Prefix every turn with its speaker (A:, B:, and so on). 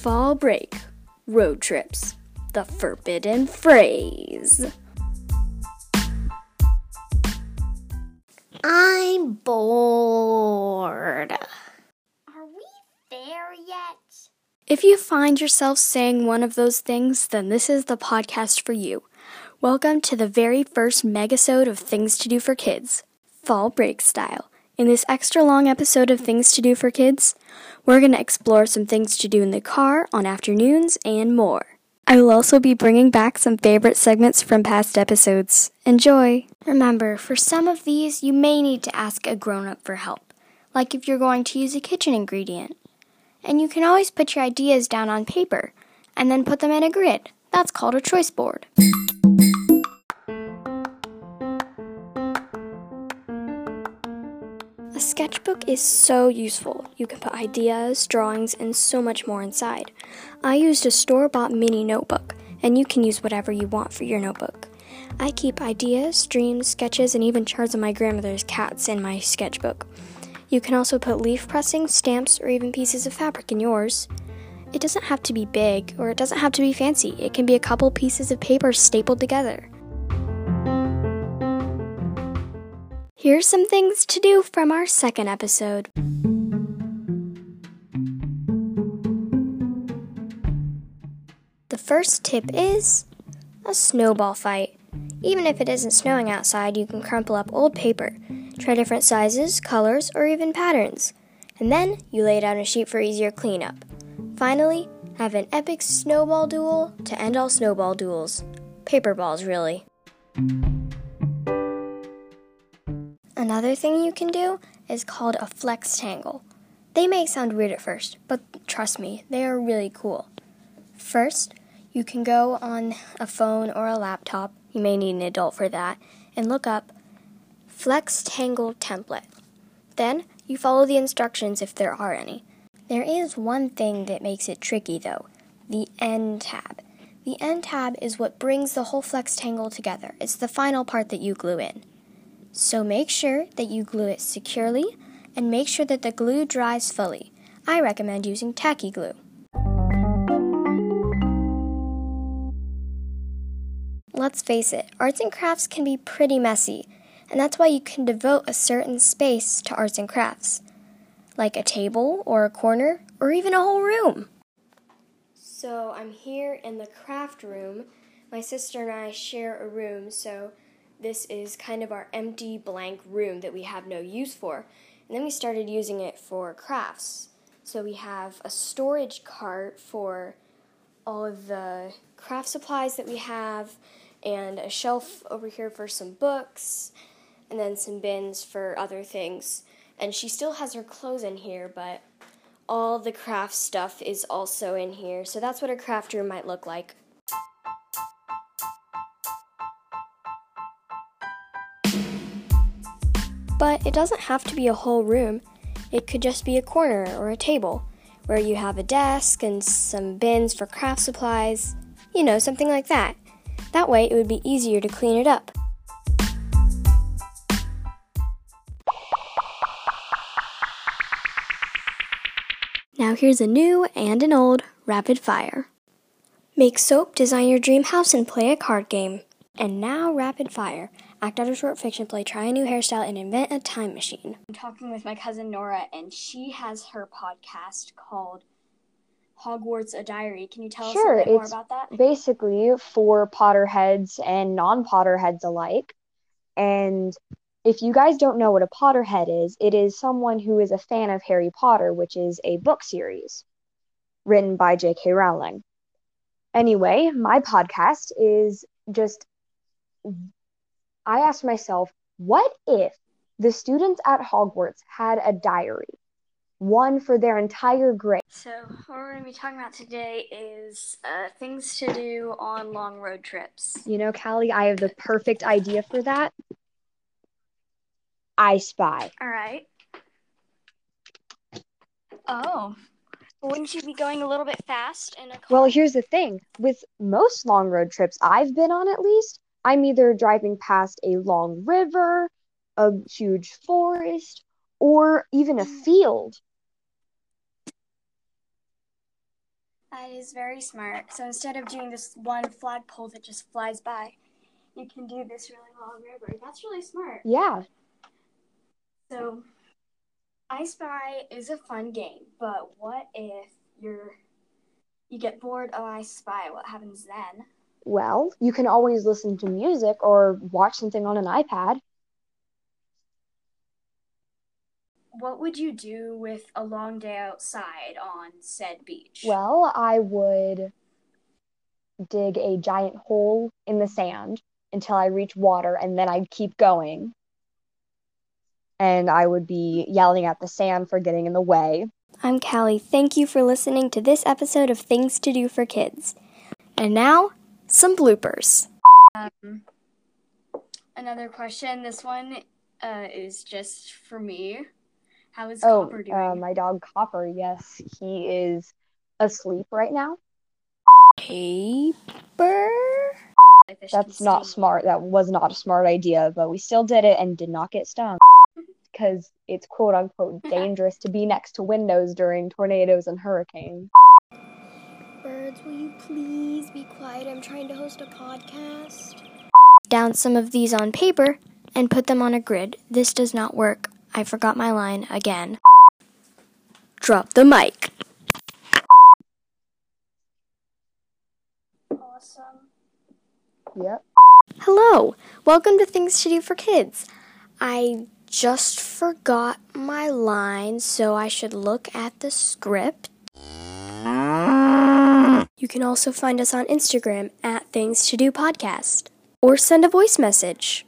A: Fall break, road trips, the forbidden phrase. I'm bored.
B: Are we there yet?
A: If you find yourself saying one of those things, then this is the podcast for you. Welcome to the very first megasode of Things to Do for Kids, fall break style. In this extra long episode of Things to Do for Kids, we're going to explore some things to do in the car, on afternoons, and more. I will also be bringing back some favorite segments from past episodes. Enjoy! Remember, for some of these, you may need to ask a grown up for help, like if you're going to use a kitchen ingredient. And you can always put your ideas down on paper and then put them in a grid. That's called a choice board. Sketchbook is so useful. You can put ideas, drawings, and so much more inside. I used a store bought mini notebook, and you can use whatever you want for your notebook. I keep ideas, dreams, sketches, and even charts of my grandmother's cats in my sketchbook. You can also put leaf pressings, stamps, or even pieces of fabric in yours. It doesn't have to be big, or it doesn't have to be fancy. It can be a couple pieces of paper stapled together. Here's some things to do from our second episode. The first tip is a snowball fight. Even if it isn't snowing outside, you can crumple up old paper, try different sizes, colors, or even patterns, and then you lay down a sheet for easier cleanup. Finally, have an epic snowball duel to end all snowball duels. Paper balls, really. Another thing you can do is called a flex tangle. They may sound weird at first, but trust me, they are really cool. First, you can go on a phone or a laptop, you may need an adult for that, and look up Flex Tangle Template. Then, you follow the instructions if there are any. There is one thing that makes it tricky though the end tab. The end tab is what brings the whole flex tangle together. It's the final part that you glue in. So make sure that you glue it securely and make sure that the glue dries fully. I recommend using tacky glue. Let's face it, arts and crafts can be pretty messy, and that's why you can devote a certain space to arts and crafts, like a table or a corner or even a whole room. So I'm here in the craft room. My sister and I share a room, so this is kind of our empty blank room that we have no use for. And then we started using it for crafts. So we have a storage cart for all of the craft supplies that we have, and a shelf over here for some books, and then some bins for other things. And she still has her clothes in here, but all the craft stuff is also in here. So that's what a craft room might look like. But it doesn't have to be a whole room. It could just be a corner or a table where you have a desk and some bins for craft supplies, you know, something like that. That way it would be easier to clean it up. Now here's a new and an old rapid fire. Make soap, design your dream house, and play a card game. And now rapid fire. Act out a short fiction play, try a new hairstyle, and invent a time machine. I'm talking with my cousin Nora, and she has her podcast called Hogwarts a Diary. Can you tell
C: Sure,
A: us a bit more about that?
C: basically for Potterheads and non-Potterheads alike. And if you guys don't know what a Potterhead is, it is someone who is a fan of Harry Potter, which is a book series written by J.K. Rowling. Anyway, my podcast is just I asked myself, what if the students at Hogwarts had a diary, one for their entire grade?
A: So, what we're going to be talking about today is uh, things to do on long road trips.
C: You know, Callie, I have the perfect idea for that. I Spy.
A: All right. Oh, wouldn't you be going a little bit fast in a car?
C: Well, here's the thing with most long road trips I've been on, at least, I'm either driving past a long river, a huge forest, or even a mm. field.
A: That is very smart. So instead of doing this one flagpole that just flies by, you can do this really long river. That's really smart.
C: Yeah.
A: So, I Spy is a fun game, but what if you're you get bored of I Spy? What happens then?
C: Well, you can always listen to music or watch something on an iPad.
A: What would you do with a long day outside on said beach?
C: Well, I would dig a giant hole in the sand until I reach water and then I'd keep going. And I would be yelling at the sand for getting in the way.
A: I'm Callie. Thank you for listening to this episode of Things to Do for Kids. And now, some bloopers. Um, another question. This one uh, is just for me. How is
C: oh,
A: Copper doing?
C: Uh, my dog Copper, yes, he is asleep right now.
A: Paper?
C: That's not smart. That was not a smart idea, but we still did it and did not get stung because it's quote unquote dangerous to be next to windows during tornadoes and hurricanes.
A: Birds, will you please be quiet? I'm trying to host a podcast. Down some of these on paper and put them on a grid. This does not work. I forgot my line again. Drop the mic. Awesome.
C: Yep.
A: Hello. Welcome to Things to Do for Kids. I just forgot my line, so I should look at the script. You can also find us on Instagram at Things to Do Podcast or send a voice message.